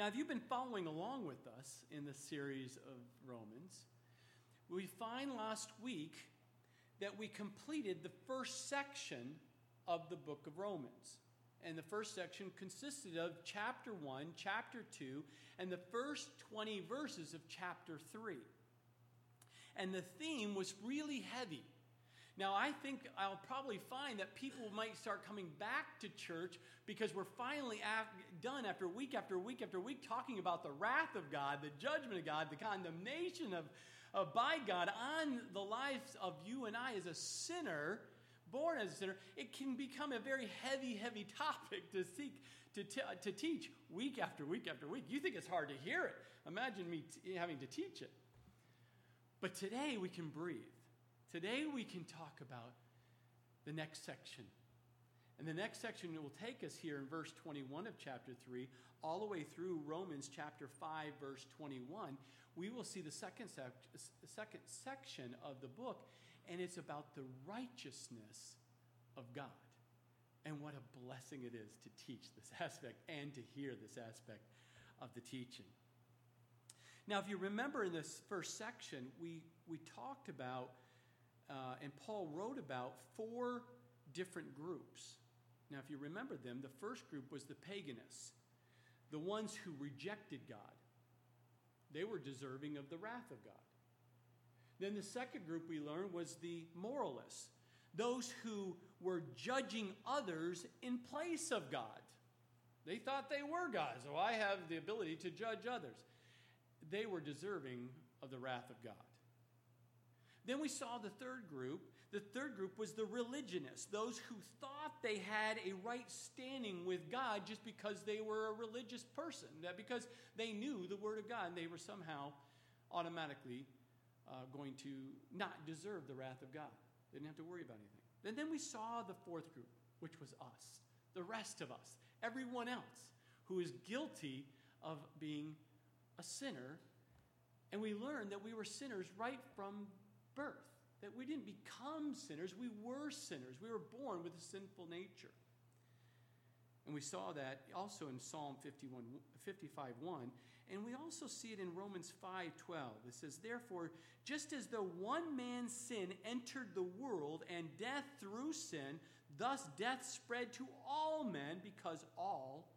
Now, if you've been following along with us in the series of Romans, we find last week that we completed the first section of the book of Romans. And the first section consisted of chapter 1, chapter 2, and the first 20 verses of chapter 3. And the theme was really heavy. Now, I think I'll probably find that people might start coming back to church because we're finally af- done after week after week after week talking about the wrath of God, the judgment of God, the condemnation of, of by God on the lives of you and I as a sinner born as a sinner, it can become a very heavy, heavy topic to seek to, t- to teach week after week after week. You think it's hard to hear it. Imagine me t- having to teach it. But today we can breathe. Today we can talk about the next section. And the next section will take us here in verse 21 of chapter 3, all the way through Romans chapter 5, verse 21. We will see the second, sec- second section of the book, and it's about the righteousness of God. And what a blessing it is to teach this aspect and to hear this aspect of the teaching. Now, if you remember in this first section, we, we talked about, uh, and Paul wrote about four different groups. Now, if you remember them, the first group was the paganists, the ones who rejected God. They were deserving of the wrath of God. Then the second group we learned was the moralists, those who were judging others in place of God. They thought they were God, so I have the ability to judge others. They were deserving of the wrath of God. Then we saw the third group. The third group was the religionists, those who thought they had a right standing with God just because they were a religious person, that because they knew the Word of God, and they were somehow automatically uh, going to not deserve the wrath of God. They didn't have to worry about anything. And then we saw the fourth group, which was us, the rest of us, everyone else who is guilty of being a sinner. And we learned that we were sinners right from birth, that we didn't become sinners, we were sinners. We were born with a sinful nature. And we saw that also in Psalm 51, 55 1. And we also see it in Romans 5 12. It says, Therefore, just as though one man's sin entered the world and death through sin, thus death spread to all men because all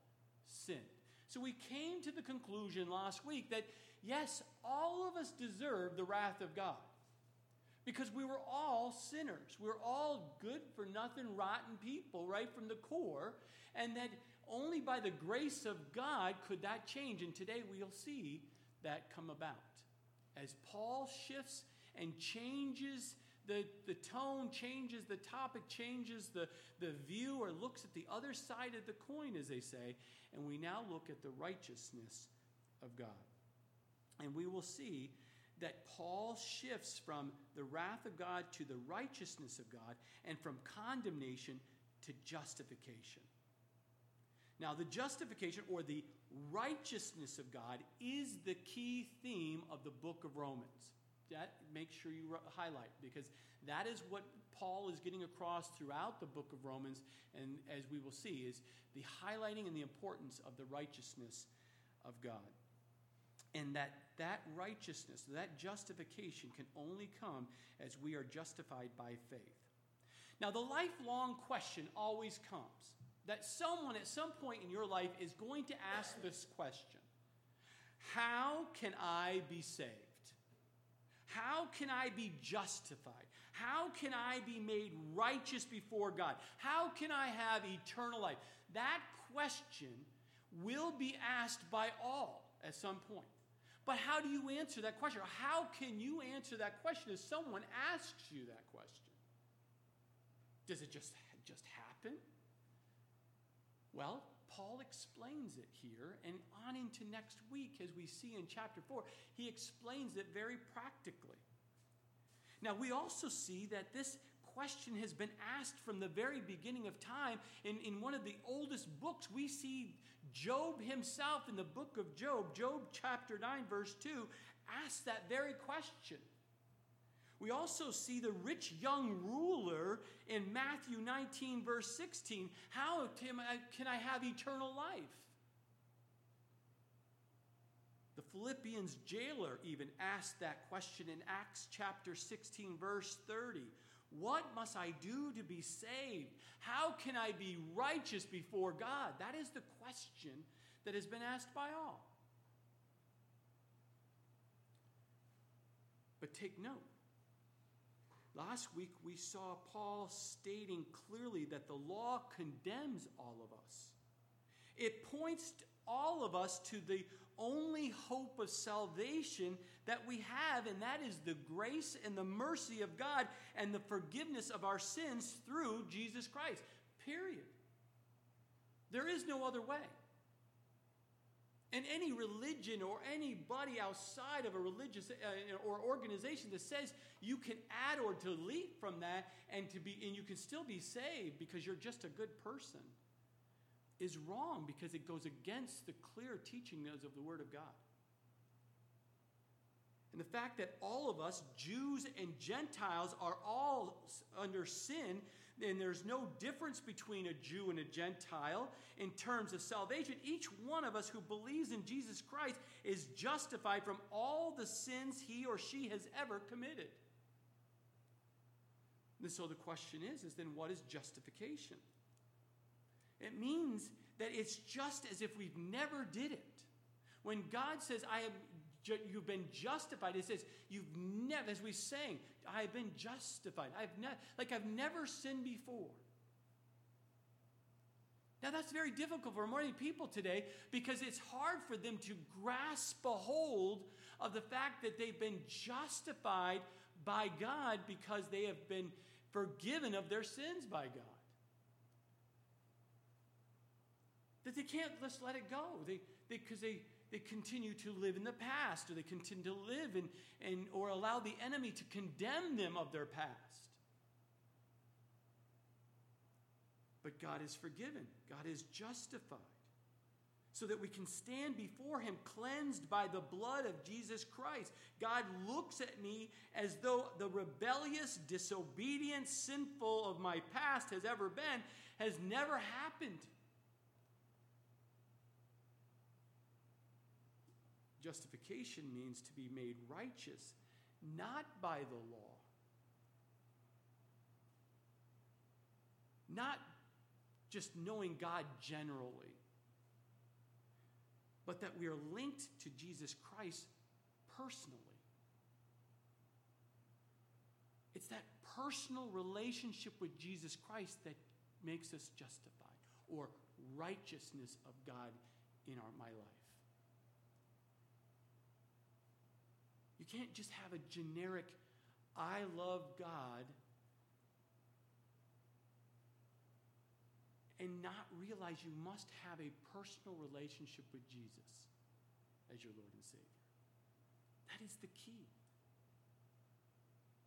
sinned. So we came to the conclusion last week that yes, all of us deserve the wrath of God because we were all sinners. We we're all good for nothing, rotten people right from the core, and that only by the grace of God could that change. And today we'll see that come about. As Paul shifts and changes the, the tone, changes the topic, changes the, the view, or looks at the other side of the coin, as they say, and we now look at the righteousness of God. And we will see that Paul shifts from the wrath of God to the righteousness of God and from condemnation to justification. Now, the justification or the righteousness of God is the key theme of the book of Romans. That make sure you highlight because that is what Paul is getting across throughout the book of Romans, and as we will see, is the highlighting and the importance of the righteousness of God. And that that righteousness, that justification can only come as we are justified by faith. Now, the lifelong question always comes that someone at some point in your life is going to ask this question How can I be saved? How can I be justified? How can I be made righteous before God? How can I have eternal life? That question will be asked by all at some point. But how do you answer that question? How can you answer that question if someone asks you that question? Does it just, just happen? Well, Paul explains it here, and on into next week, as we see in chapter 4, he explains it very practically. Now, we also see that this question has been asked from the very beginning of time. In, in one of the oldest books, we see Job himself in the book of Job, Job chapter 9, verse 2, asks that very question. We also see the rich young ruler in Matthew 19, verse 16. How can I have eternal life? The Philippians jailer even asked that question in Acts chapter 16, verse 30. What must I do to be saved? How can I be righteous before God? That is the question that has been asked by all. But take note. Last week we saw Paul stating clearly that the law condemns all of us. It points all of us to the only hope of salvation that we have, and that is the grace and the mercy of God and the forgiveness of our sins through Jesus Christ. Period. There is no other way. And any religion or anybody outside of a religious uh, or organization that says you can add or delete from that and to be and you can still be saved because you're just a good person is wrong because it goes against the clear teaching of the Word of God. And the fact that all of us, Jews and Gentiles, are all under sin, and there's no difference between a Jew and a Gentile in terms of salvation. Each one of us who believes in Jesus Christ is justified from all the sins he or she has ever committed. And so the question is, is then what is justification? It means that it's just as if we've never did it. When God says, I have you've been justified. It says, you've never, as we sang, I've been justified. I've never, like I've never sinned before. Now, that's very difficult for many people today because it's hard for them to grasp a hold of the fact that they've been justified by God because they have been forgiven of their sins by God. That they can't just let it go. They because they, they, they continue to live in the past, or they continue to live in, and or allow the enemy to condemn them of their past. But God is forgiven. God is justified. So that we can stand before Him cleansed by the blood of Jesus Christ. God looks at me as though the rebellious, disobedient, sinful of my past has ever been, has never happened. Justification means to be made righteous, not by the law, not just knowing God generally, but that we are linked to Jesus Christ personally. It's that personal relationship with Jesus Christ that makes us justified or righteousness of God in our, my life. You can't just have a generic, I love God, and not realize you must have a personal relationship with Jesus as your Lord and Savior. That is the key.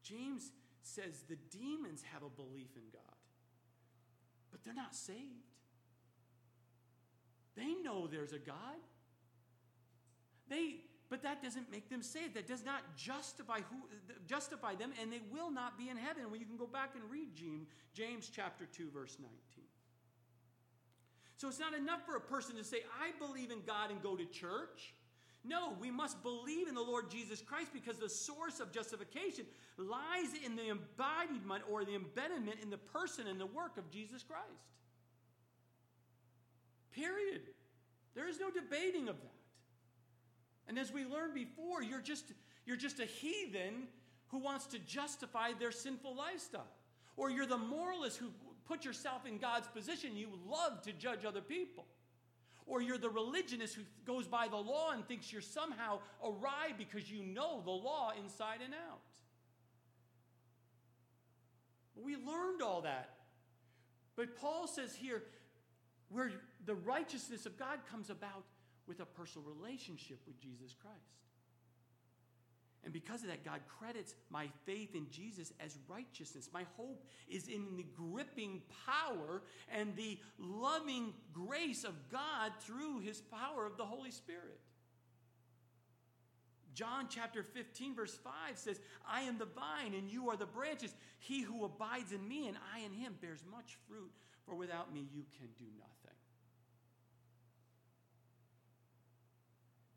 James says the demons have a belief in God, but they're not saved. They know there's a God. They, but that doesn't make them saved. That does not justify who justify them, and they will not be in heaven. Well, you can go back and read James, chapter 2, verse 19. So it's not enough for a person to say, I believe in God and go to church. No, we must believe in the Lord Jesus Christ because the source of justification lies in the embodiment or the embedment in the person and the work of Jesus Christ. Period. There is no debating of that. And as we learned before, you're just, you're just a heathen who wants to justify their sinful lifestyle. Or you're the moralist who put yourself in God's position. You love to judge other people. Or you're the religionist who goes by the law and thinks you're somehow awry because you know the law inside and out. We learned all that. But Paul says here, where the righteousness of God comes about with a personal relationship with Jesus Christ. And because of that, God credits my faith in Jesus as righteousness. My hope is in the gripping power and the loving grace of God through his power of the Holy Spirit. John chapter 15, verse 5 says, I am the vine and you are the branches. He who abides in me and I in him bears much fruit, for without me you can do nothing.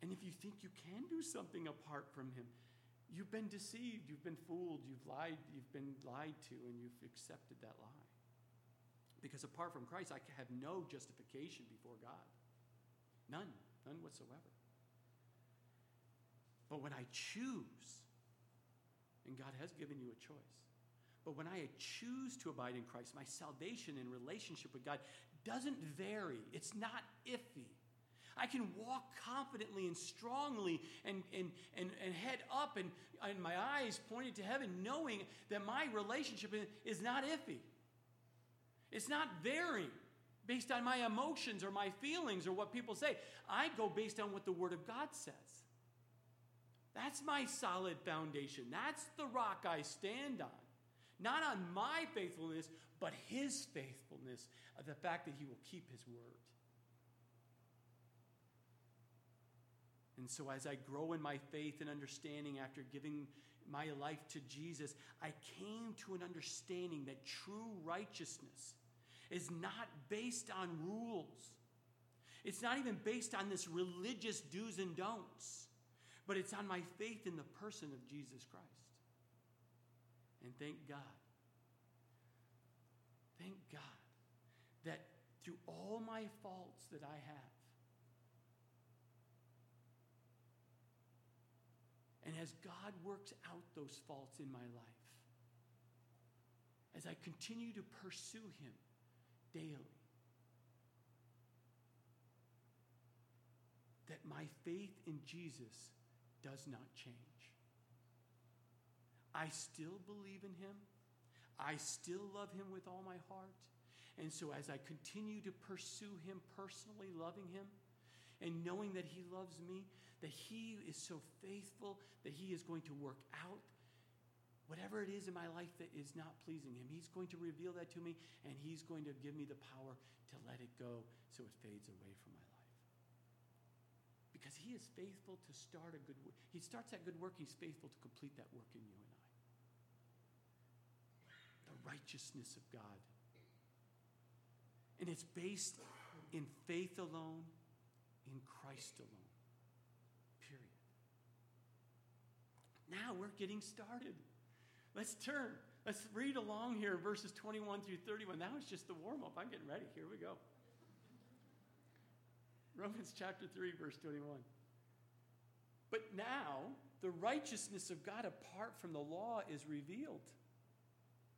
And if you think you can do something apart from Him, you've been deceived, you've been fooled, you've lied, you've been lied to, and you've accepted that lie. Because apart from Christ, I have no justification before God. None, none whatsoever. But when I choose, and God has given you a choice, but when I choose to abide in Christ, my salvation and relationship with God doesn't vary. It's not iffy. I can walk confidently and strongly and, and, and, and head up and, and my eyes pointed to heaven, knowing that my relationship is not iffy. It's not varying based on my emotions or my feelings or what people say. I go based on what the Word of God says. That's my solid foundation. That's the rock I stand on. Not on my faithfulness, but His faithfulness, uh, the fact that He will keep His word. And so, as I grow in my faith and understanding after giving my life to Jesus, I came to an understanding that true righteousness is not based on rules. It's not even based on this religious do's and don'ts, but it's on my faith in the person of Jesus Christ. And thank God. Thank God that through all my faults that I have, and as God works out those faults in my life, as I continue to pursue Him daily, that my faith in Jesus does not change. I still believe in him. I still love him with all my heart. And so, as I continue to pursue him personally, loving him, and knowing that he loves me, that he is so faithful that he is going to work out whatever it is in my life that is not pleasing him. He's going to reveal that to me, and he's going to give me the power to let it go so it fades away from my life. Because he is faithful to start a good work. He starts that good work, he's faithful to complete that work in you and I The righteousness of God. And it's based in faith alone, in Christ alone. Period. Now we're getting started. Let's turn. Let's read along here, verses 21 through 31. That was just the warm up. I'm getting ready. Here we go. Romans chapter 3, verse 21. But now, the righteousness of God apart from the law is revealed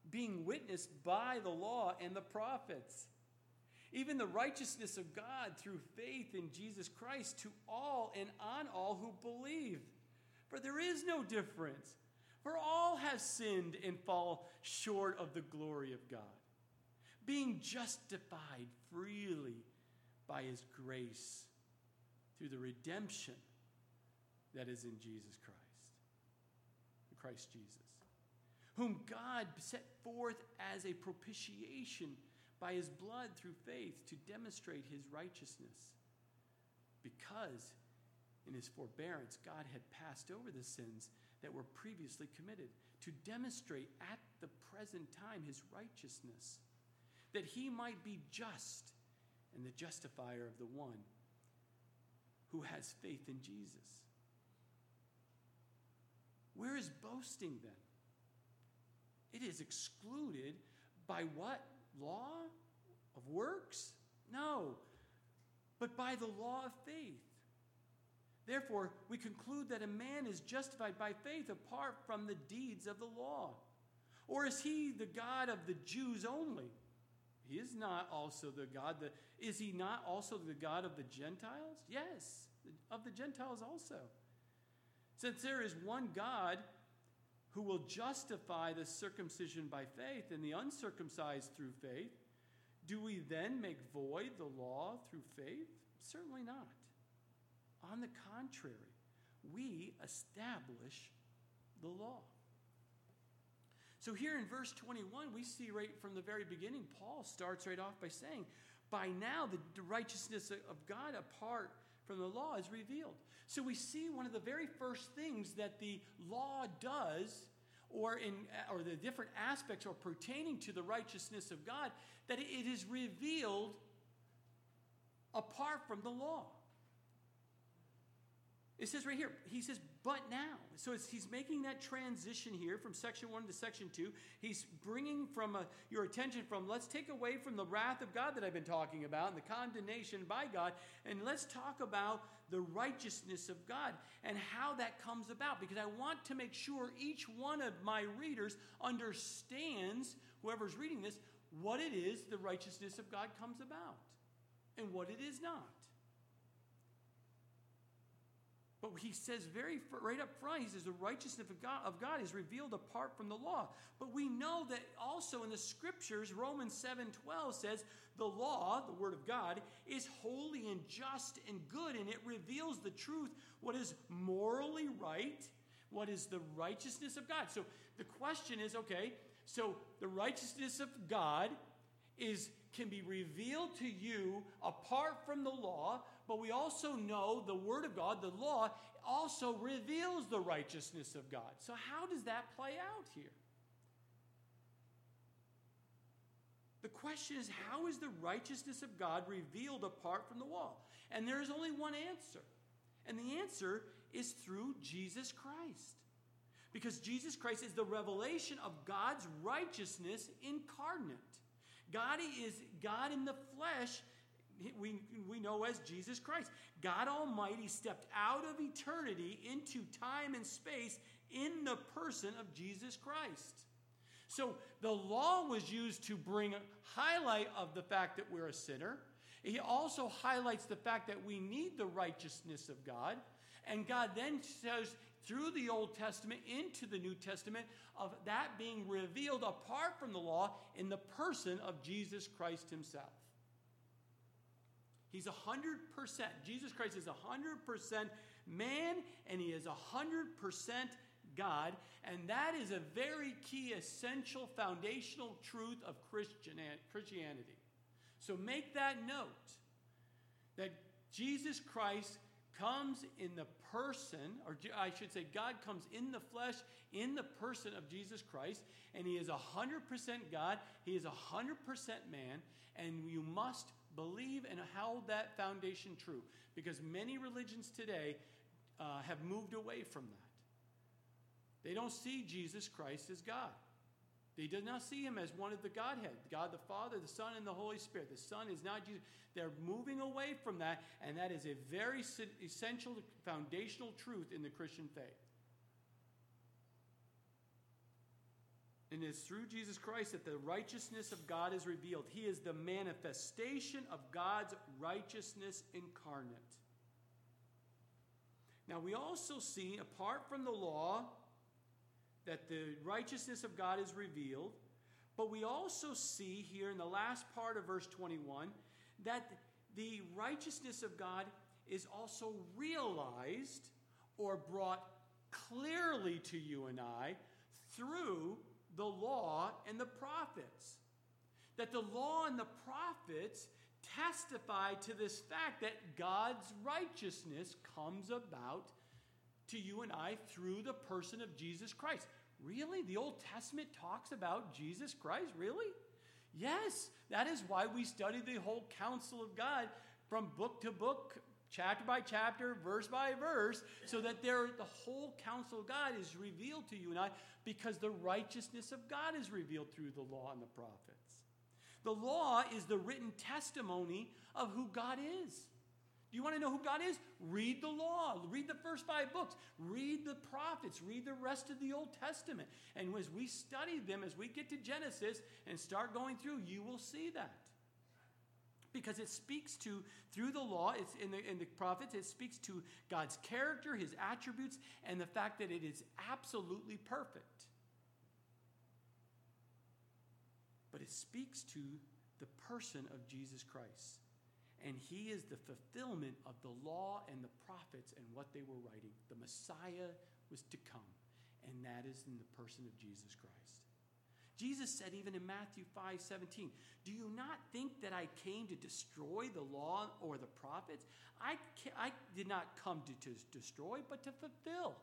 being witnessed by the law and the prophets. Even the righteousness of God through faith in Jesus Christ to all and on all who believe. For there is no difference. For all have sinned and fall short of the glory of God, being justified freely by his grace through the redemption that is in Jesus Christ. Christ Jesus whom God set forth as a propitiation by his blood through faith to demonstrate his righteousness. Because in his forbearance, God had passed over the sins that were previously committed to demonstrate at the present time his righteousness, that he might be just and the justifier of the one who has faith in Jesus. Where is boasting then? It is excluded by what? Law of works? No, but by the law of faith. Therefore, we conclude that a man is justified by faith apart from the deeds of the law. Or is he the God of the Jews only? He is not also the God is he not also the God of the Gentiles? Yes, of the Gentiles also. Since there is one God who will justify the circumcision by faith and the uncircumcised through faith, do we then make void the law through faith? Certainly not. On the contrary, we establish the law. So, here in verse 21, we see right from the very beginning, Paul starts right off by saying, By now the righteousness of God apart from the law is revealed. So we see one of the very first things that the law does, or, in, or the different aspects are pertaining to the righteousness of God, that it is revealed apart from the law. It says right here, he says, but now. So he's making that transition here from section one to section two. He's bringing from a, your attention from let's take away from the wrath of God that I've been talking about and the condemnation by God, and let's talk about the righteousness of God and how that comes about. Because I want to make sure each one of my readers understands, whoever's reading this, what it is the righteousness of God comes about and what it is not. But he says very right up front, he says the righteousness of God, of God is revealed apart from the law. But we know that also in the scriptures, Romans 7 12 says the law, the word of God, is holy and just and good, and it reveals the truth, what is morally right, what is the righteousness of God. So the question is okay, so the righteousness of God is can be revealed to you apart from the law, but we also know the Word of God, the law, also reveals the righteousness of God. So, how does that play out here? The question is, how is the righteousness of God revealed apart from the law? And there is only one answer. And the answer is through Jesus Christ. Because Jesus Christ is the revelation of God's righteousness incarnate. God is God in the flesh, we, we know as Jesus Christ. God Almighty stepped out of eternity into time and space in the person of Jesus Christ. So the law was used to bring a highlight of the fact that we're a sinner. He also highlights the fact that we need the righteousness of God. And God then says through the Old Testament into the New Testament of that being revealed apart from the law in the person of Jesus Christ himself. He's 100%. Jesus Christ is 100% man and he is 100% God. And that is a very key, essential, foundational truth of Christianity. So make that note that Jesus Christ comes in the person, or I should say, God comes in the flesh, in the person of Jesus Christ, and He is 100% God, He is 100% man, and you must believe and hold that foundation true. Because many religions today uh, have moved away from that. They don't see Jesus Christ as God. They do not see him as one of the Godhead God the Father, the Son, and the Holy Spirit. The Son is not Jesus. They're moving away from that, and that is a very essential, foundational truth in the Christian faith. And it's through Jesus Christ that the righteousness of God is revealed. He is the manifestation of God's righteousness incarnate. Now, we also see, apart from the law, that the righteousness of God is revealed. But we also see here in the last part of verse 21 that the righteousness of God is also realized or brought clearly to you and I through the law and the prophets. That the law and the prophets testify to this fact that God's righteousness comes about to you and I through the person of Jesus Christ. Really? The Old Testament talks about Jesus Christ? Really? Yes, that is why we study the whole counsel of God from book to book, chapter by chapter, verse by verse, so that there the whole counsel of God is revealed to you and I because the righteousness of God is revealed through the law and the prophets. The law is the written testimony of who God is. Do you want to know who God is? Read the law. Read the first five books. Read the prophets. Read the rest of the Old Testament. And as we study them, as we get to Genesis and start going through, you will see that. Because it speaks to, through the law, it's in the, in the prophets, it speaks to God's character, his attributes, and the fact that it is absolutely perfect. But it speaks to the person of Jesus Christ and he is the fulfillment of the law and the prophets and what they were writing. The Messiah was to come, and that is in the person of Jesus Christ. Jesus said, even in Matthew 5 17, Do you not think that I came to destroy the law or the prophets? I, I did not come to, to destroy, but to fulfill.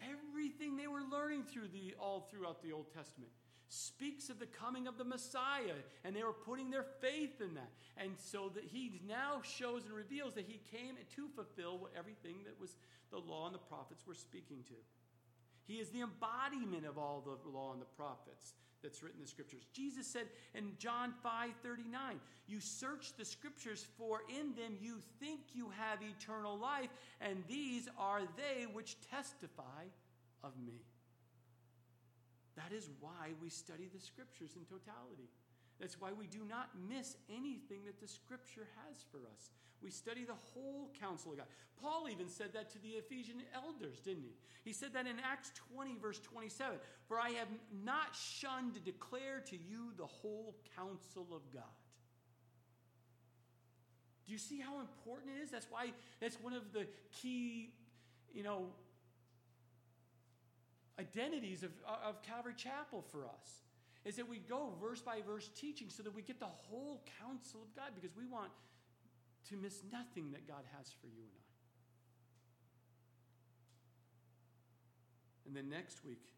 Everything they were learning through the, all throughout the Old Testament speaks of the coming of the Messiah, and they were putting their faith in that. And so that he now shows and reveals that he came to fulfill what everything that was the law and the prophets were speaking to. He is the embodiment of all the law and the prophets that's written in the scriptures. Jesus said in John 5 39, You search the scriptures, for in them you think you have eternal life, and these are they which testify of me. That is why we study the scriptures in totality. That's why we do not miss anything that the scripture has for us. We study the whole counsel of God. Paul even said that to the Ephesian elders, didn't he? He said that in Acts 20, verse 27 For I have not shunned to declare to you the whole counsel of God. Do you see how important it is? That's why that's one of the key, you know, identities of, of Calvary Chapel for us is that we go verse by verse teaching so that we get the whole counsel of God because we want to miss nothing that God has for you and I. And then next week,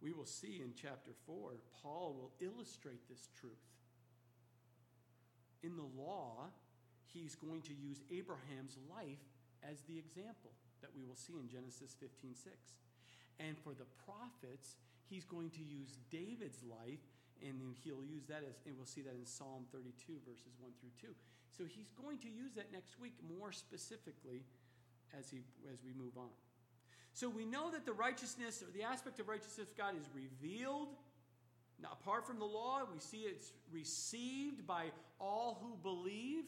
we will see in chapter 4, Paul will illustrate this truth. In the law, he's going to use Abraham's life as the example that we will see in Genesis 15 6. And for the prophets, he's going to use David's life, and then he'll use that as, and we'll see that in Psalm 32, verses 1 through 2. So he's going to use that next week more specifically as, he, as we move on. So we know that the righteousness, or the aspect of righteousness of God, is revealed. Now, apart from the law, we see it's received by all who believe.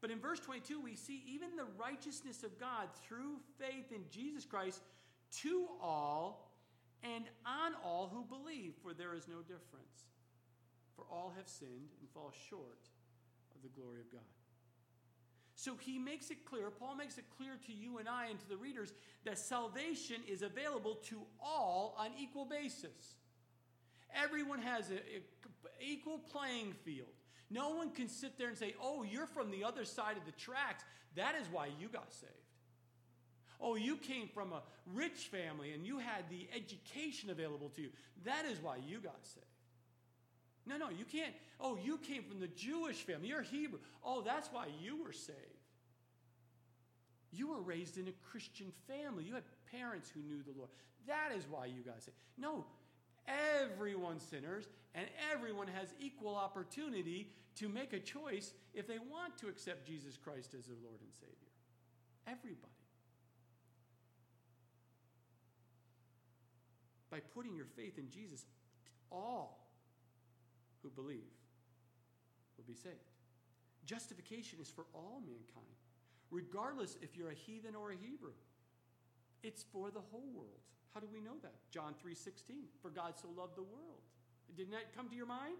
But in verse 22, we see even the righteousness of God through faith in Jesus Christ to all and on all who there is no difference. For all have sinned and fall short of the glory of God. So he makes it clear, Paul makes it clear to you and I and to the readers that salvation is available to all on equal basis. Everyone has an equal playing field. No one can sit there and say, oh, you're from the other side of the tracks. That is why you got saved. Oh, you came from a rich family and you had the education available to you. That is why you got saved. No, no, you can't. Oh, you came from the Jewish family. You're Hebrew. Oh, that's why you were saved. You were raised in a Christian family. You had parents who knew the Lord. That is why you got saved. No, everyone's sinners and everyone has equal opportunity to make a choice if they want to accept Jesus Christ as their Lord and Savior. Everybody. By putting your faith in Jesus, all who believe will be saved. Justification is for all mankind, regardless if you're a heathen or a Hebrew. It's for the whole world. How do we know that? John 3:16. For God so loved the world. Didn't that come to your mind?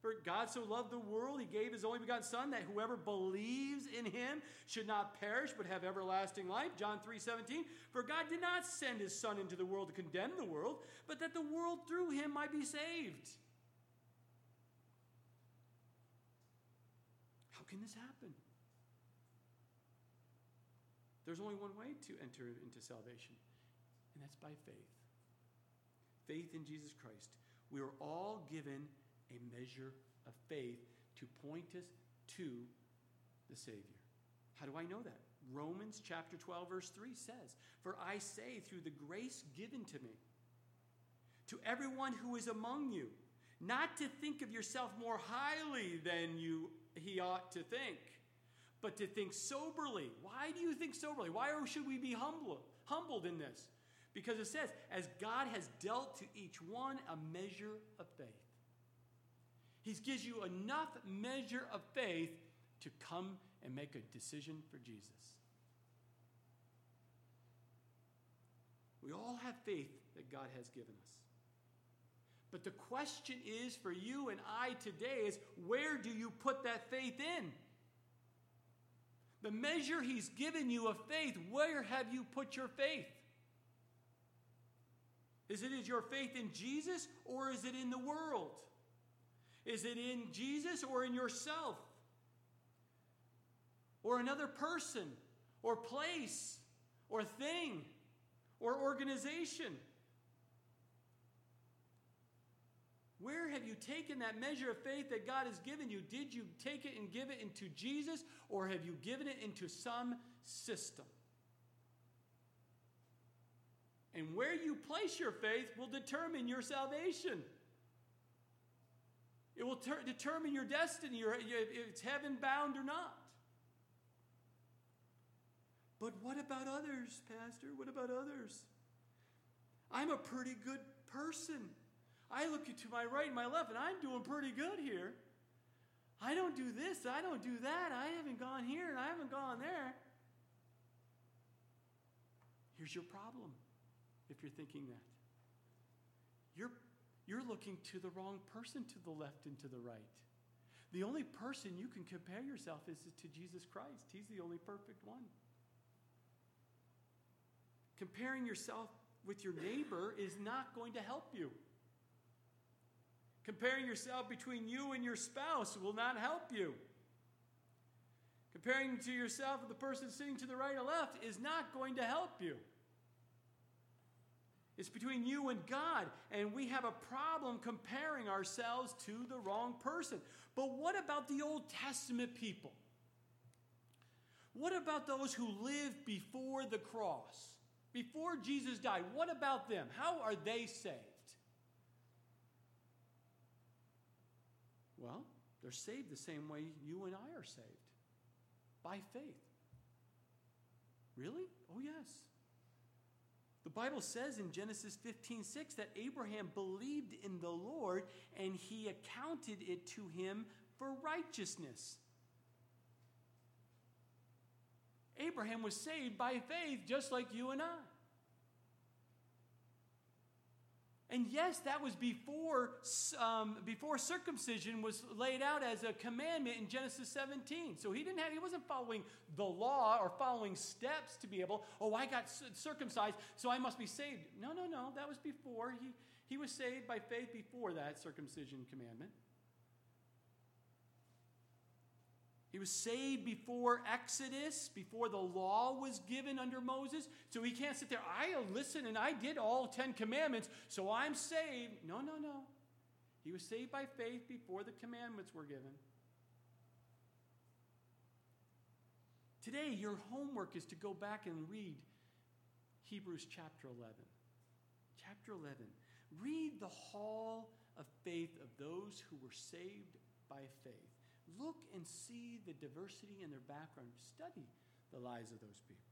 For God so loved the world, he gave his only begotten Son, that whoever believes in him should not perish, but have everlasting life. John 3 17. For God did not send his Son into the world to condemn the world, but that the world through him might be saved. How can this happen? There's only one way to enter into salvation, and that's by faith. Faith in Jesus Christ. We are all given a measure of faith to point us to the Savior. How do I know that? Romans chapter 12, verse 3 says, For I say, through the grace given to me, to everyone who is among you, not to think of yourself more highly than you he ought to think, but to think soberly. Why do you think soberly? Why should we be humble, humbled in this? Because it says, as God has dealt to each one a measure of faith. He gives you enough measure of faith to come and make a decision for Jesus. We all have faith that God has given us. But the question is for you and I today is where do you put that faith in? The measure He's given you of faith, where have you put your faith? Is it your faith in Jesus or is it in the world? Is it in Jesus or in yourself? Or another person, or place, or thing, or organization? Where have you taken that measure of faith that God has given you? Did you take it and give it into Jesus, or have you given it into some system? And where you place your faith will determine your salvation. It will ter- determine your destiny, your, if it's heaven bound or not. But what about others, Pastor? What about others? I'm a pretty good person. I look to my right and my left, and I'm doing pretty good here. I don't do this, I don't do that. I haven't gone here and I haven't gone there. Here's your problem if you're thinking that. You're, you're looking to the wrong person to the left and to the right. The only person you can compare yourself is to Jesus Christ. He's the only perfect one. Comparing yourself with your neighbor is not going to help you. Comparing yourself between you and your spouse will not help you. Comparing to yourself with the person sitting to the right or left is not going to help you. It's between you and God, and we have a problem comparing ourselves to the wrong person. But what about the Old Testament people? What about those who lived before the cross? Before Jesus died, what about them? How are they saved? Well, they're saved the same way you and I are saved by faith. Really? Oh, yes. The Bible says in Genesis 15 6 that Abraham believed in the Lord and he accounted it to him for righteousness. Abraham was saved by faith just like you and I. And yes, that was before, um, before circumcision was laid out as a commandment in Genesis 17. So he didn't have, he wasn't following the law or following steps to be able, oh, I got circumcised, so I must be saved. No, no, no. That was before. He, he was saved by faith before that circumcision commandment. He was saved before Exodus, before the law was given under Moses. So he can't sit there, I listen and I did all 10 commandments, so I'm saved. No, no, no. He was saved by faith before the commandments were given. Today, your homework is to go back and read Hebrews chapter 11. Chapter 11. Read the hall of faith of those who were saved by faith. Look and see the diversity in their background. Study the lives of those people.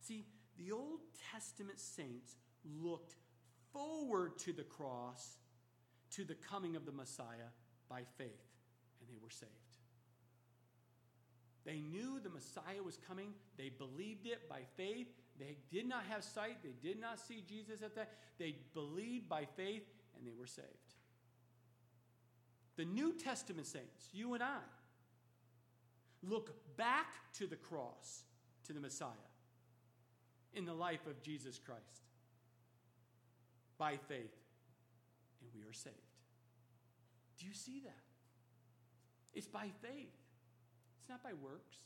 See, the Old Testament saints looked forward to the cross, to the coming of the Messiah by faith, and they were saved. They knew the Messiah was coming. They believed it by faith. They did not have sight. They did not see Jesus at that. They believed by faith, and they were saved. The New Testament saints, you and I, look back to the cross, to the Messiah, in the life of Jesus Christ by faith, and we are saved. Do you see that? It's by faith, it's not by works.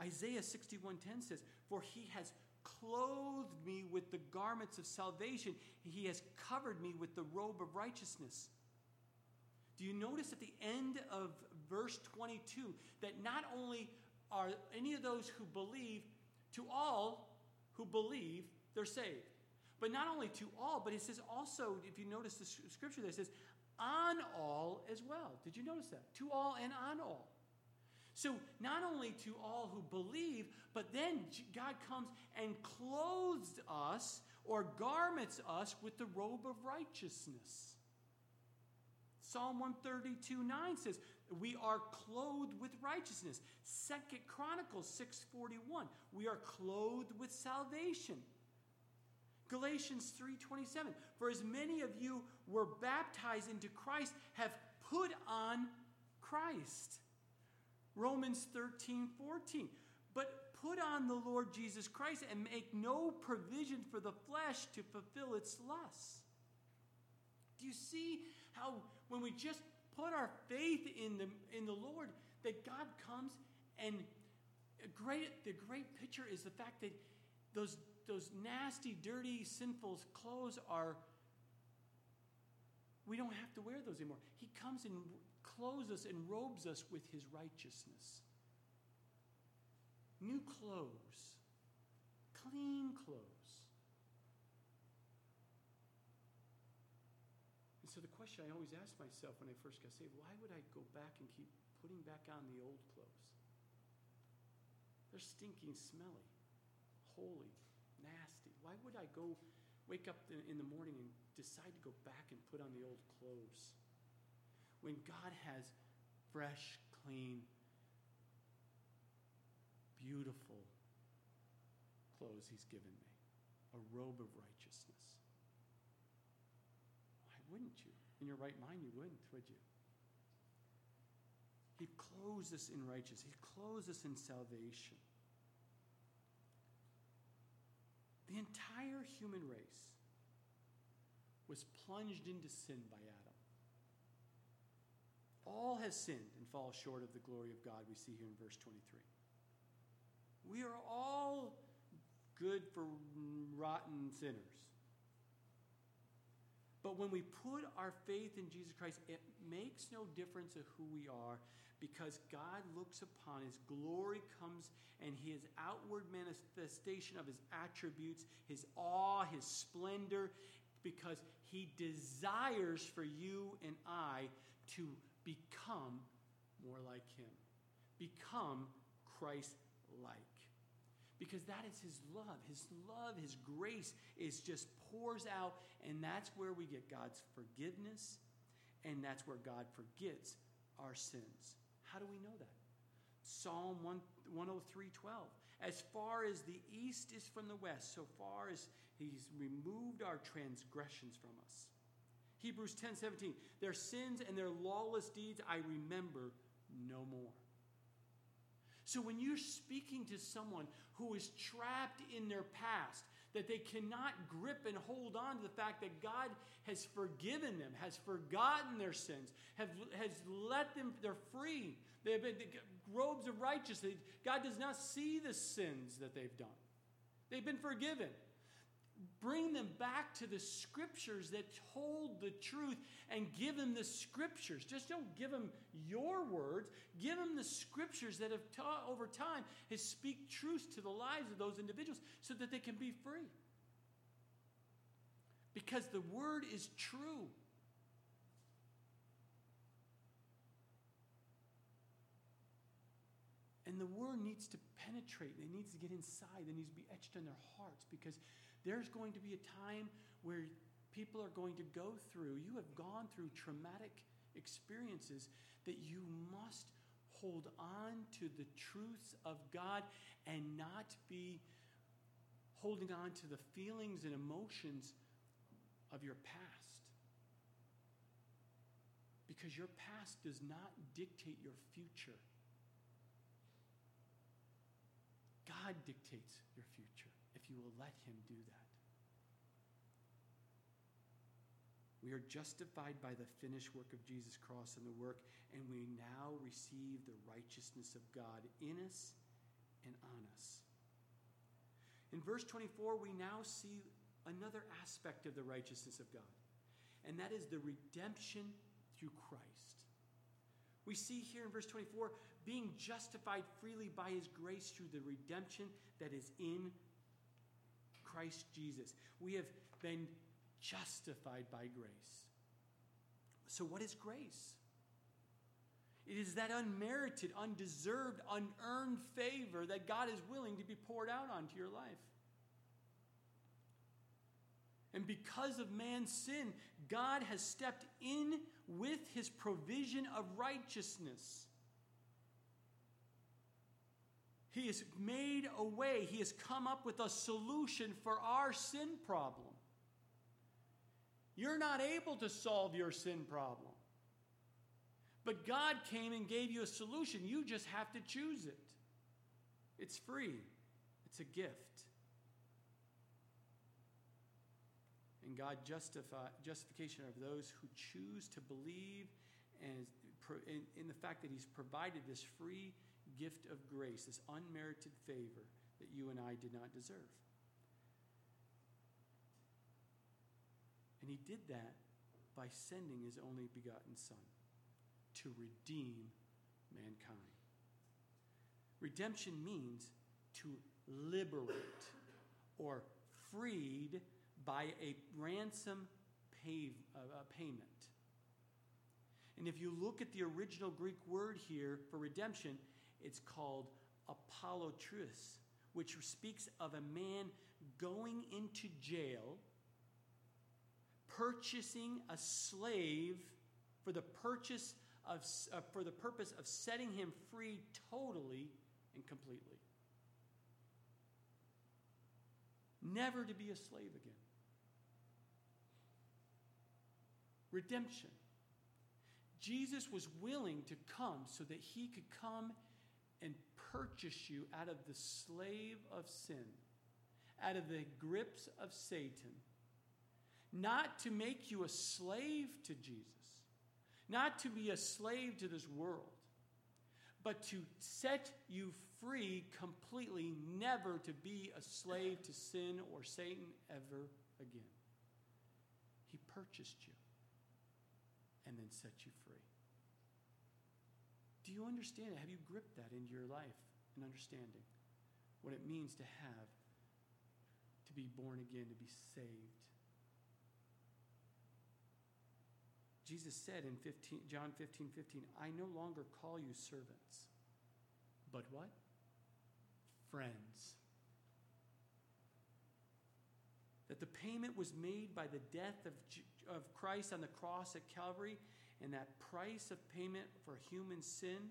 Isaiah 61:10 says, "For he has clothed me with the garments of salvation. He has covered me with the robe of righteousness. Do you notice at the end of verse 22 that not only are any of those who believe, to all who believe, they're saved. But not only to all, but it says also, if you notice the scripture there, it says, on all as well. Did you notice that? To all and on all. So, not only to all who believe, but then God comes and clothes us or garments us with the robe of righteousness. Psalm 132 9 says, We are clothed with righteousness. Second Chronicles 6:41, we are clothed with salvation. Galatians 3:27, for as many of you were baptized into Christ have put on Christ. Romans 13, 14. But put on the Lord Jesus Christ and make no provision for the flesh to fulfill its lusts. Do you see how when we just put our faith in the, in the Lord, that God comes and great, the great picture is the fact that those those nasty, dirty, sinful clothes are, we don't have to wear those anymore. He comes and clothes us and robes us with his righteousness. New clothes, clean clothes. And so the question I always ask myself when I first got saved why would I go back and keep putting back on the old clothes? They're stinking, smelly, holy, nasty. Why would I go wake up in the morning and decide to go back and put on the old clothes? When God has fresh, clean, beautiful clothes He's given me, a robe of righteousness. Why wouldn't you? In your right mind, you wouldn't, would you? He clothes us in righteousness. He clothes us in salvation. The entire human race was plunged into sin by Adam. Has sinned and fall short of the glory of God, we see here in verse 23. We are all good for rotten sinners. But when we put our faith in Jesus Christ, it makes no difference of who we are because God looks upon his glory comes and his outward manifestation of his attributes, his awe, his splendor, because he desires for you and I to become more like him, become Christ like. Because that is his love. His love, his grace is just pours out, and that's where we get God's forgiveness, and that's where God forgets our sins. How do we know that? Psalm 103 12. As far as the east is from the west, so far as he's removed our transgressions from us. Hebrews 10 17. Their sins and their lawless deeds I remember no more. So when you're speaking to someone who is trapped in their past, that they cannot grip and hold on to the fact that God has forgiven them, has forgotten their sins, have, has let them, they're free. They have been robes of righteousness. God does not see the sins that they've done. They've been forgiven. Bring them back to the scriptures that told the truth and give them the scriptures. Just don't give them your words. Give them the scriptures that have taught over time has speak truth to the lives of those individuals so that they can be free. Because the word is true. And the word needs to penetrate. It needs to get inside. It needs to be etched in their hearts because there's going to be a time where people are going to go through, you have gone through traumatic experiences that you must hold on to the truths of God and not be holding on to the feelings and emotions of your past. Because your past does not dictate your future. God dictates your future if you will let Him do that. We are justified by the finished work of Jesus' cross and the work, and we now receive the righteousness of God in us and on us. In verse 24, we now see another aspect of the righteousness of God, and that is the redemption through Christ. We see here in verse 24 being justified freely by his grace through the redemption that is in Christ Jesus. We have been justified by grace. So, what is grace? It is that unmerited, undeserved, unearned favor that God is willing to be poured out onto your life. And because of man's sin, God has stepped in with his provision of righteousness. He has made a way, He has come up with a solution for our sin problem. You're not able to solve your sin problem. But God came and gave you a solution. You just have to choose it. It's free, it's a gift. And God justify, justification of those who choose to believe and in, in the fact that He's provided this free gift of grace, this unmerited favor that you and I did not deserve. And he did that by sending his only begotten Son to redeem mankind. Redemption means to liberate or freed by a ransom pay, uh, uh, payment. And if you look at the original Greek word here for redemption, it's called apolotris, which speaks of a man going into jail, purchasing a slave for the purchase of, uh, for the purpose of setting him free totally and completely. Never to be a slave again. Redemption. Jesus was willing to come so that he could come and purchase you out of the slave of sin, out of the grips of Satan. Not to make you a slave to Jesus, not to be a slave to this world, but to set you free completely, never to be a slave to sin or Satan ever again. He purchased you and then set you free. Do you understand it? Have you gripped that into your life and understanding what it means to have, to be born again, to be saved? Jesus said in 15, John 15, 15, I no longer call you servants, but what? Friends. That the payment was made by the death of, of Christ on the cross at Calvary, and that price of payment for human sin,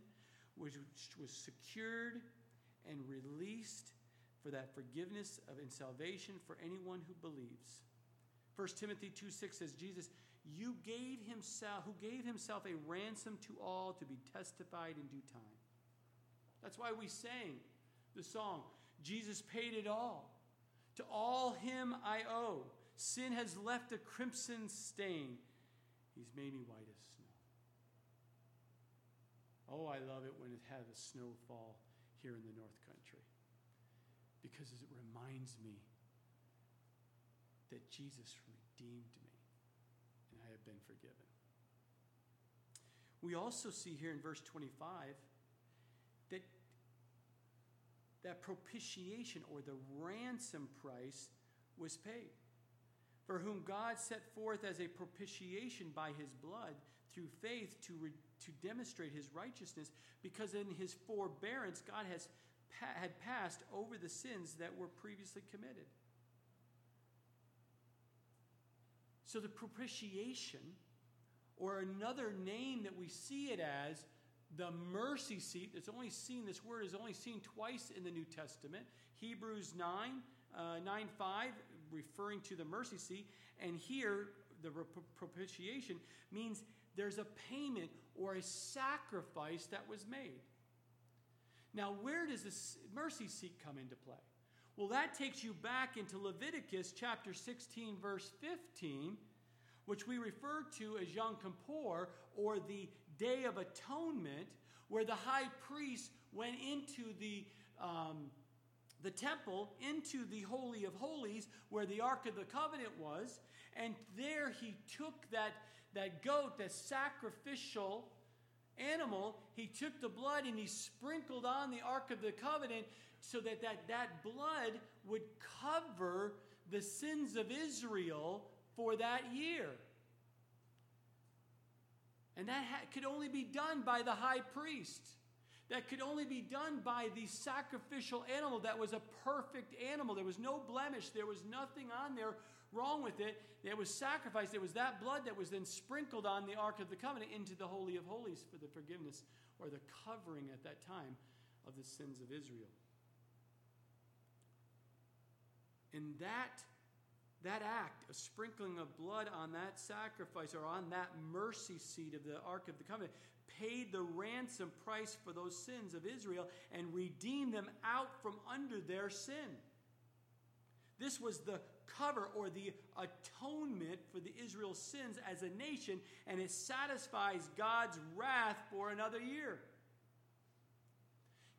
which was secured and released for that forgiveness of and salvation for anyone who believes. 1 Timothy 2 6 says, Jesus, you gave himself, who gave himself a ransom to all to be testified in due time. That's why we sang the song, Jesus paid it all. To all him I owe. Sin has left a crimson stain. He's made me white as. Oh, I love it when it has a snowfall here in the North Country because it reminds me that Jesus redeemed me and I have been forgiven. We also see here in verse 25 that that propitiation or the ransom price was paid. For whom God set forth as a propitiation by his blood through faith to, to demonstrate his righteousness, because in his forbearance God has, had passed over the sins that were previously committed. So the propitiation, or another name that we see it as, the mercy seat, it's only seen, this word is only seen twice in the New Testament. Hebrews 9, uh, 9 5, referring to the mercy seat. And here, the propitiation means there's a payment or a sacrifice that was made. Now, where does this mercy seat come into play? Well, that takes you back into Leviticus chapter 16, verse 15, which we refer to as Yom Kippur, or the Day of Atonement, where the high priest went into the, um, the temple, into the Holy of Holies, where the Ark of the Covenant was, and there he took that, that goat, that sacrificial animal, he took the blood and he sprinkled on the Ark of the Covenant so that that, that blood would cover the sins of Israel for that year. And that ha- could only be done by the high priest. That could only be done by the sacrificial animal that was a perfect animal. There was no blemish, there was nothing on there wrong with it. It was sacrificed. It was that blood that was then sprinkled on the Ark of the Covenant into the Holy of Holies for the forgiveness or the covering at that time of the sins of Israel. And that, that act of sprinkling of blood on that sacrifice or on that mercy seat of the Ark of the Covenant paid the ransom price for those sins of Israel and redeemed them out from under their sin. This was the cover or the atonement for the Israel's sins as a nation, and it satisfies God's wrath for another year.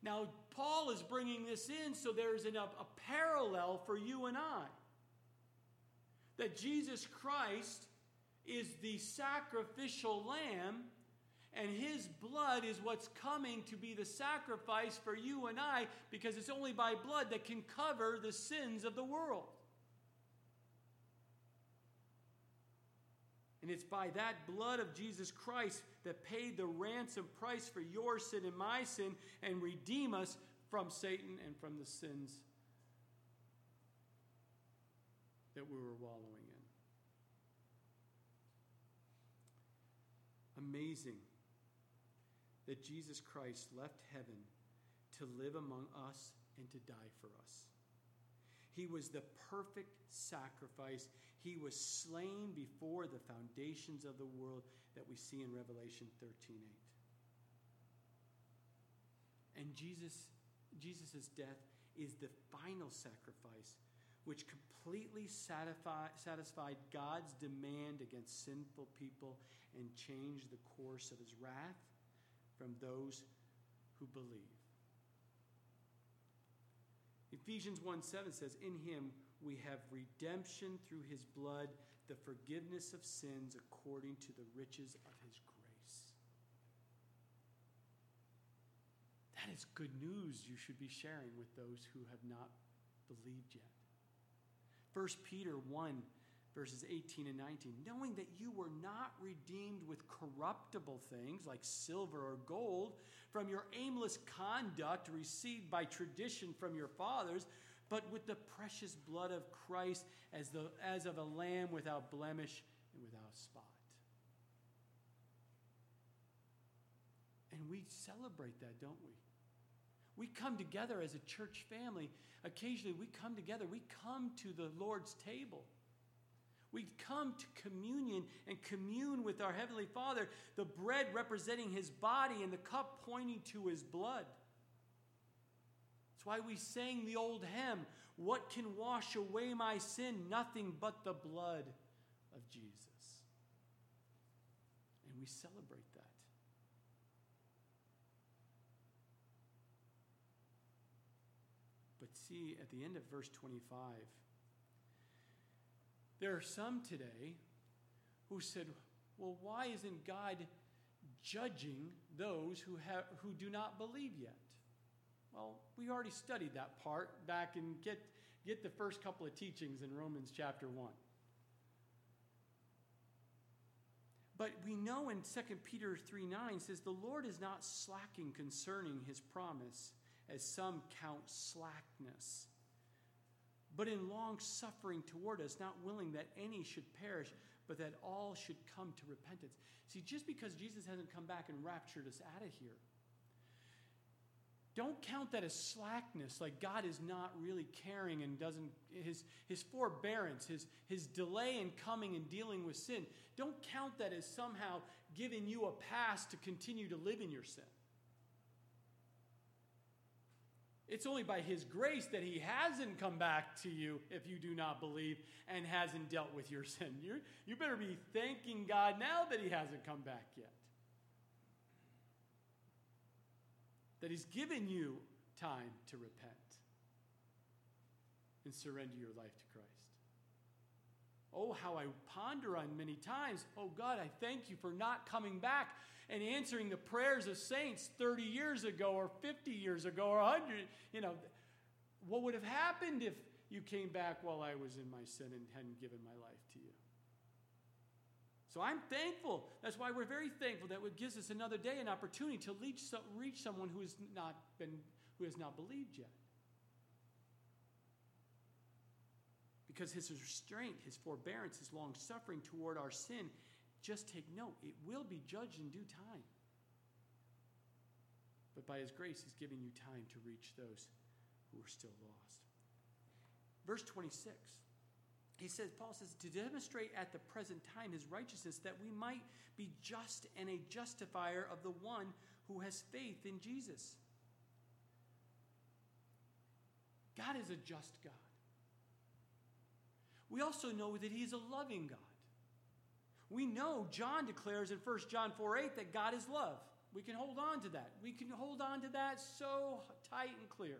Now, Paul is bringing this in so there's an, a, a parallel for you and I. that Jesus Christ is the sacrificial lamb, and his blood is what's coming to be the sacrifice for you and I, because it's only by blood that can cover the sins of the world. And it's by that blood of Jesus Christ that paid the ransom price for your sin and my sin and redeem us from Satan and from the sins that we were wallowing in. Amazing that Jesus Christ left heaven to live among us and to die for us. He was the perfect sacrifice. He was slain before the foundations of the world that we see in Revelation 13 8. And Jesus Jesus' death is the final sacrifice which completely satisfied God's demand against sinful people and changed the course of his wrath from those who believe. Ephesians 1 7 says, In him we have redemption through his blood, the forgiveness of sins according to the riches of his grace. That is good news you should be sharing with those who have not believed yet. 1 Peter 1 verses 18 and 19. Knowing that you were not redeemed with corruptible things like silver or gold from your aimless conduct received by tradition from your fathers, but with the precious blood of Christ as, the, as of a lamb without blemish and without spot. And we celebrate that, don't we? We come together as a church family. Occasionally, we come together. We come to the Lord's table. We come to communion and commune with our Heavenly Father, the bread representing His body and the cup pointing to His blood. Why we sang the old hymn What can wash away my sin? Nothing but the blood of Jesus. And we celebrate that. But see, at the end of verse 25, there are some today who said, well, why isn't God judging those who, have, who do not believe yet? Well, we already studied that part back and get, get the first couple of teachings in Romans chapter 1. But we know in 2 Peter 3 9 says, The Lord is not slacking concerning his promise, as some count slackness but in long suffering toward us, not willing that any should perish, but that all should come to repentance. See, just because Jesus hasn't come back and raptured us out of here, don't count that as slackness, like God is not really caring and doesn't, his, his forbearance, his, his delay in coming and dealing with sin. Don't count that as somehow giving you a pass to continue to live in your sin. It's only by His grace that He hasn't come back to you if you do not believe and hasn't dealt with your sin. You, you better be thanking God now that He hasn't come back yet. That He's given you time to repent and surrender your life to Christ. Oh, how I ponder on many times. Oh, God, I thank you for not coming back and answering the prayers of saints 30 years ago or 50 years ago or 100. You know, what would have happened if you came back while I was in my sin and hadn't given my life to you? So I'm thankful. That's why we're very thankful that it gives us another day an opportunity to reach, reach someone who has not been who has not believed yet. Because his restraint, his forbearance, his long suffering toward our sin just take note, it will be judged in due time. But by His grace, He's giving you time to reach those who are still lost. Verse 26, he says, Paul says, to demonstrate at the present time His righteousness, that we might be just and a justifier of the one who has faith in Jesus. God is a just God. We also know that He is a loving God. We know John declares in 1 John 4 8 that God is love. We can hold on to that. We can hold on to that so tight and clear.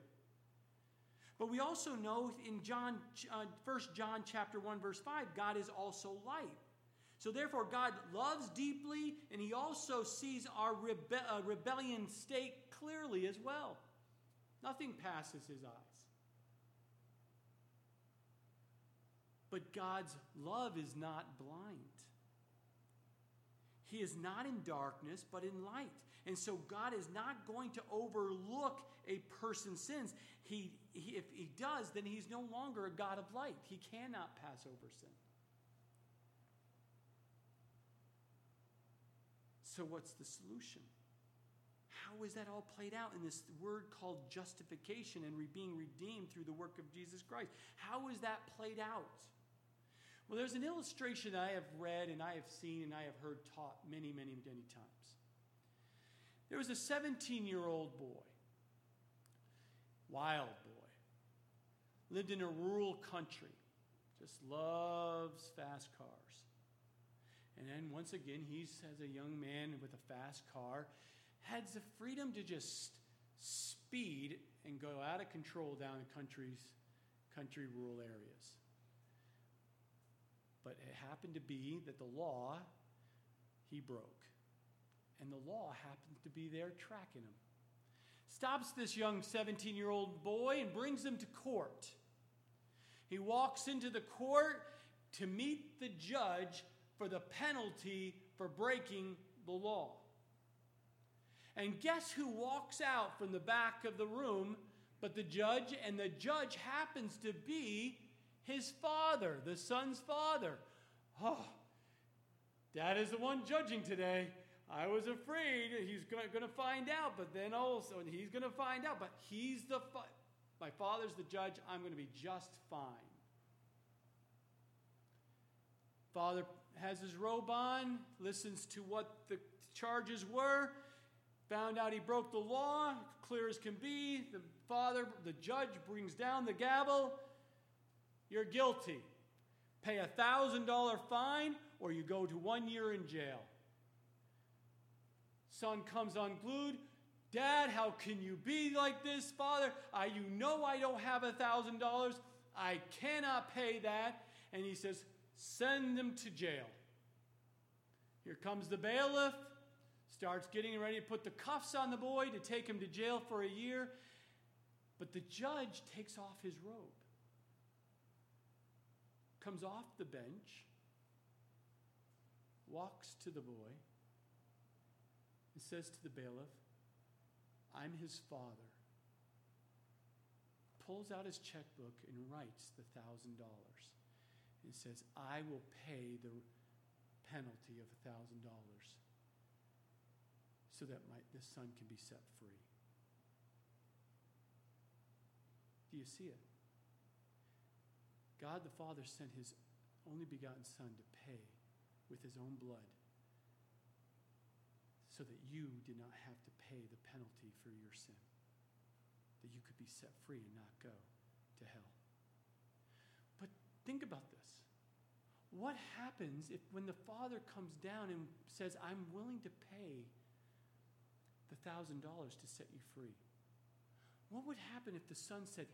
But we also know in John, uh, 1 John chapter 1, verse 5, God is also light. So therefore, God loves deeply, and he also sees our rebe- uh, rebellion state clearly as well. Nothing passes his eyes. But God's love is not blind. He is not in darkness, but in light. And so God is not going to overlook a person's sins. He, he, if he does, then he's no longer a God of light. He cannot pass over sin. So, what's the solution? How is that all played out in this word called justification and being redeemed through the work of Jesus Christ? How is that played out? Well, there's an illustration I have read and I have seen and I have heard taught many, many, many times. There was a 17 year old boy, wild boy, lived in a rural country, just loves fast cars. And then once again, he's as a young man with a fast car, had the freedom to just speed and go out of control down the country's country rural areas. But it happened to be that the law he broke. And the law happened to be there tracking him. Stops this young 17 year old boy and brings him to court. He walks into the court to meet the judge for the penalty for breaking the law. And guess who walks out from the back of the room but the judge? And the judge happens to be his father, the son's father. Oh, dad is the one judging today. I was afraid he's going to find out, but then also and he's going to find out. But he's the fa- my father's the judge. I'm going to be just fine. Father has his robe on, listens to what the charges were, found out he broke the law, clear as can be. The father, the judge, brings down the gavel. You're guilty. Pay a $1,000 fine or you go to one year in jail. Son comes unglued. Dad, how can you be like this, Father? I, you know I don't have a $1,000. I cannot pay that. And he says, Send them to jail. Here comes the bailiff, starts getting ready to put the cuffs on the boy to take him to jail for a year. But the judge takes off his robe comes off the bench, walks to the boy, and says to the bailiff, I'm his father. Pulls out his checkbook and writes the thousand dollars and says, I will pay the penalty of a thousand dollars so that my, this son can be set free. Do you see it? God the Father sent his only begotten Son to pay with his own blood so that you did not have to pay the penalty for your sin, that you could be set free and not go to hell. But think about this. What happens if when the Father comes down and says, I'm willing to pay the $1,000 to set you free? What would happen if the Son said,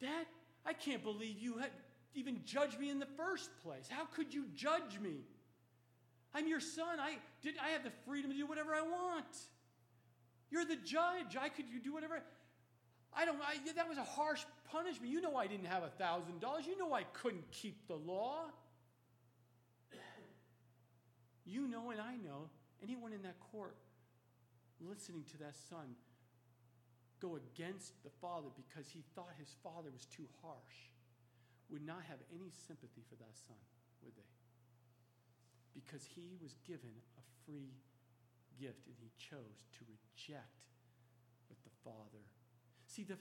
Dad, I can't believe you had even judged me in the first place. How could you judge me? I'm your son. I, did, I have the freedom to do whatever I want. You're the judge. I could do whatever. I don't. I, that was a harsh punishment. You know I didn't have a thousand dollars. You know I couldn't keep the law. You know, and I know. Anyone in that court listening to that son go against the father because he thought his father was too harsh would not have any sympathy for that son, would they? Because he was given a free gift and he chose to reject what the father. See, the,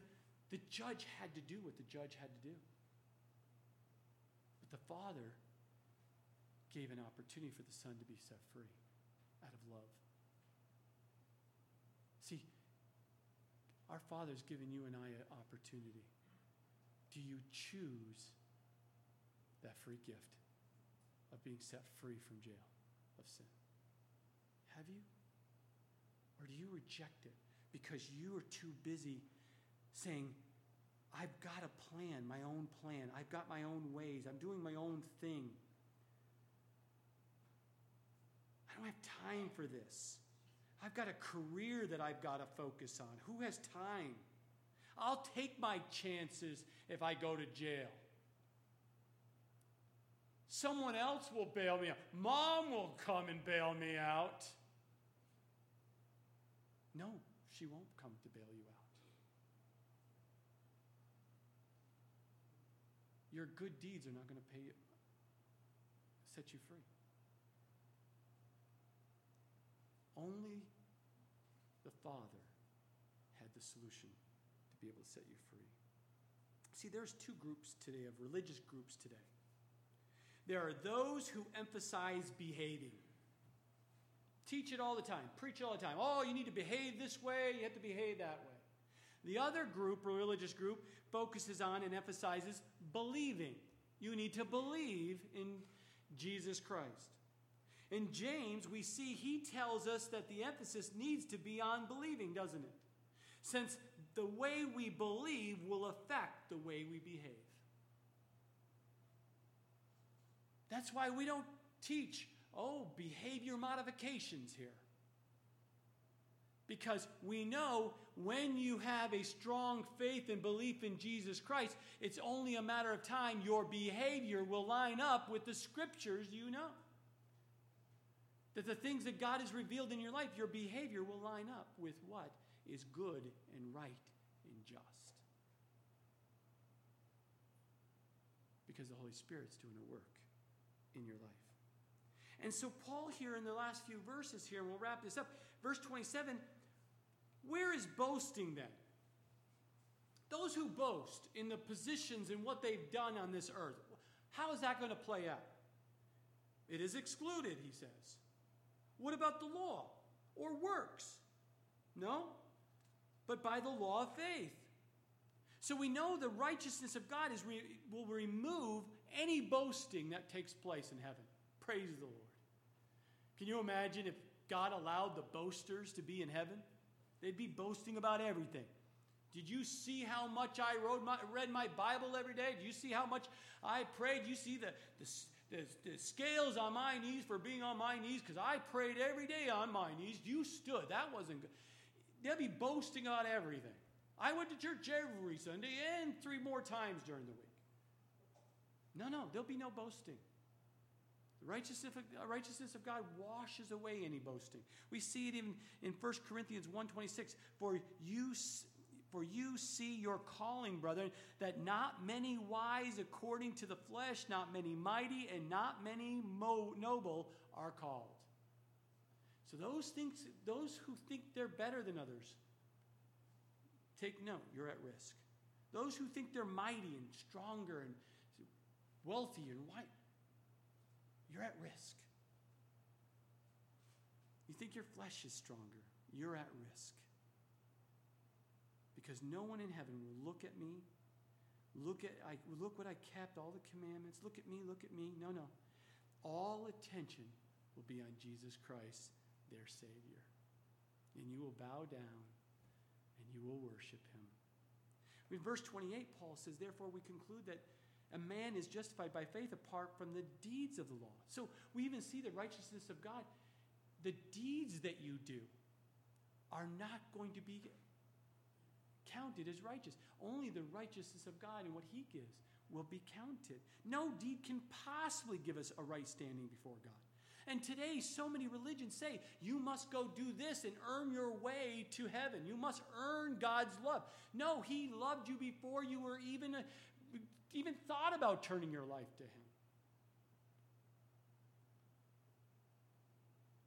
the judge had to do what the judge had to do. But the father gave an opportunity for the son to be set free out of love. See, our Father's given you and I an opportunity. Do you choose that free gift of being set free from jail of sin? Have you? Or do you reject it because you are too busy saying, I've got a plan, my own plan. I've got my own ways. I'm doing my own thing. I don't have time for this. I've got a career that I've got to focus on. Who has time? I'll take my chances if I go to jail. Someone else will bail me out. Mom will come and bail me out. No, she won't come to bail you out. Your good deeds are not going to pay you, set you free. Only Father had the solution to be able to set you free. See, there's two groups today of religious groups today. There are those who emphasize behaving. Teach it all the time, preach it all the time. Oh, you need to behave this way, you have to behave that way. The other group, religious group, focuses on and emphasizes believing. You need to believe in Jesus Christ. In James, we see he tells us that the emphasis needs to be on believing, doesn't it? Since the way we believe will affect the way we behave. That's why we don't teach, oh, behavior modifications here. Because we know when you have a strong faith and belief in Jesus Christ, it's only a matter of time your behavior will line up with the scriptures you know. That the things that God has revealed in your life, your behavior will line up with what is good and right and just. Because the Holy Spirit's doing a work in your life. And so, Paul, here in the last few verses, here, and we'll wrap this up, verse 27, where is boasting then? Those who boast in the positions and what they've done on this earth, how is that going to play out? It is excluded, he says. What about the law or works? No, but by the law of faith. So we know the righteousness of God is re- will remove any boasting that takes place in heaven. Praise the Lord. Can you imagine if God allowed the boasters to be in heaven? They'd be boasting about everything. Did you see how much I my, read my Bible every day? Do you see how much I prayed? Do you see the, the, the, the scales on my knees for being on my knees? Because I prayed every day on my knees. You stood. That wasn't good. They'll be boasting on everything. I went to church every Sunday and three more times during the week. No, no, there'll be no boasting. The righteousness of, the righteousness of God washes away any boasting. We see it even in 1 Corinthians 1.26. For you, for you see your calling, brethren, that not many wise according to the flesh, not many mighty, and not many mo- noble are called. So those, things, those who think they're better than others, take note, you're at risk. Those who think they're mighty and stronger and wealthy and white, you're at risk. You think your flesh is stronger, you're at risk. Because no one in heaven will look at me, look at I look what I kept, all the commandments, look at me, look at me. No, no. All attention will be on Jesus Christ, their Savior. And you will bow down and you will worship him. In verse 28, Paul says, Therefore, we conclude that a man is justified by faith apart from the deeds of the law. So we even see the righteousness of God. The deeds that you do are not going to be counted as righteous. Only the righteousness of God and what He gives will be counted. No deed can possibly give us a right standing before God. And today, so many religions say you must go do this and earn your way to heaven. You must earn God's love. No, He loved you before you were even even thought about turning your life to Him.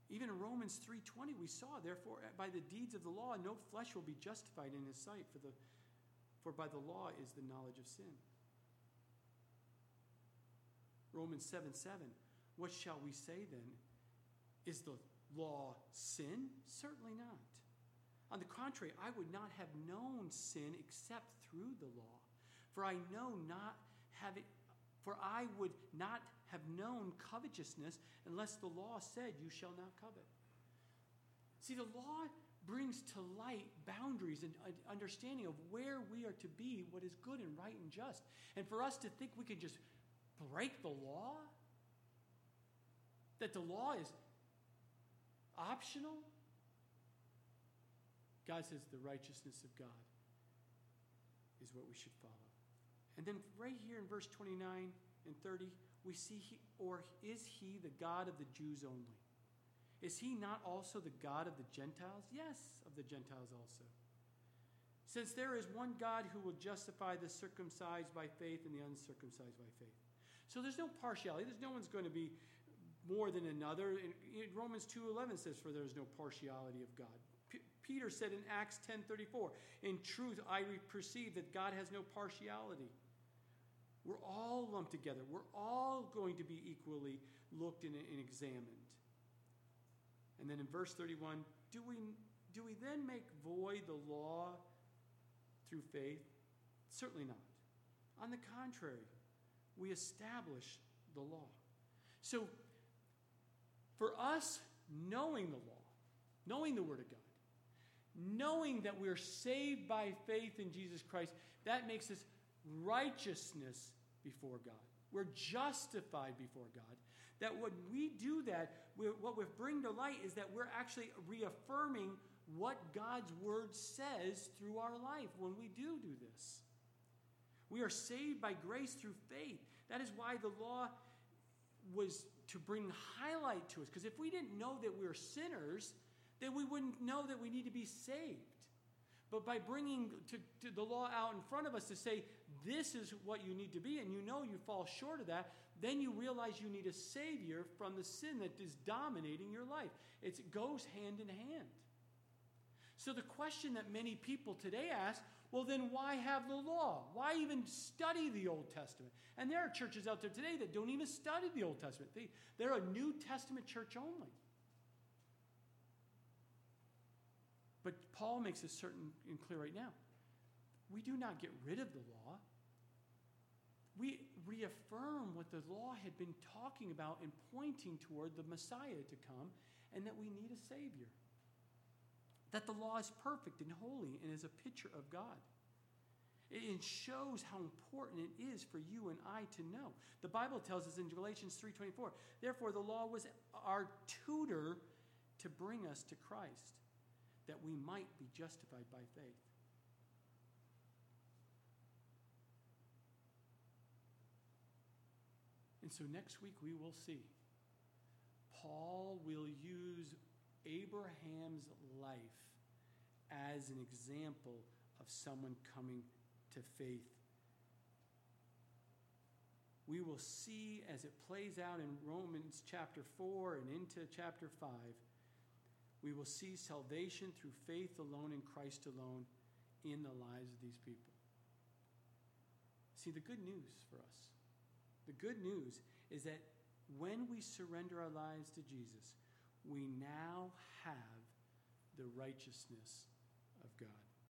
Even in Romans 3:20 we saw therefore by the deeds of the law no flesh will be justified in his sight for the for by the law is the knowledge of sin. Romans 7 7. What shall we say then? Is the law sin? Certainly not. On the contrary, I would not have known sin except through the law. For I know not having for I would not have known covetousness unless the law said, You shall not covet. See, the law brings to light boundaries and understanding of where we are to be, what is good and right and just. And for us to think we can just break the law, that the law is optional, God says the righteousness of God is what we should follow. And then right here in verse 29 and 30, we see, he, or is he the God of the Jews only? Is he not also the God of the Gentiles? Yes, of the Gentiles also. Since there is one God who will justify the circumcised by faith and the uncircumcised by faith. So there's no partiality. There's no one's going to be more than another. In, Romans 2:11 says for there is no partiality of God. P- Peter said in Acts 10:34, "In truth I perceive that God has no partiality." We're all lumped together. We're all going to be equally looked and, and examined. And then in verse 31, do we, do we then make void the law through faith? Certainly not. On the contrary, we establish the law. So, for us, knowing the law, knowing the Word of God, knowing that we're saved by faith in Jesus Christ, that makes us righteousness before God. We're justified before God. That when we do that, what we bring to light is that we're actually reaffirming what God's word says through our life when we do do this. We are saved by grace through faith. That is why the law was to bring highlight to us. Because if we didn't know that we we're sinners, then we wouldn't know that we need to be saved. But by bringing to, to the law out in front of us to say, this is what you need to be, and you know you fall short of that, then you realize you need a Savior from the sin that is dominating your life. It's, it goes hand in hand. So, the question that many people today ask well, then why have the law? Why even study the Old Testament? And there are churches out there today that don't even study the Old Testament, they, they're a New Testament church only. But Paul makes this certain and clear right now. We do not get rid of the law. We reaffirm what the law had been talking about and pointing toward the Messiah to come and that we need a Savior. That the law is perfect and holy and is a picture of God. It shows how important it is for you and I to know. The Bible tells us in Galatians 3:24, therefore the law was our tutor to bring us to Christ that we might be justified by faith. And so next week we will see. Paul will use Abraham's life as an example of someone coming to faith. We will see as it plays out in Romans chapter 4 and into chapter 5 we will see salvation through faith alone in Christ alone in the lives of these people. See, the good news for us, the good news is that when we surrender our lives to Jesus, we now have the righteousness.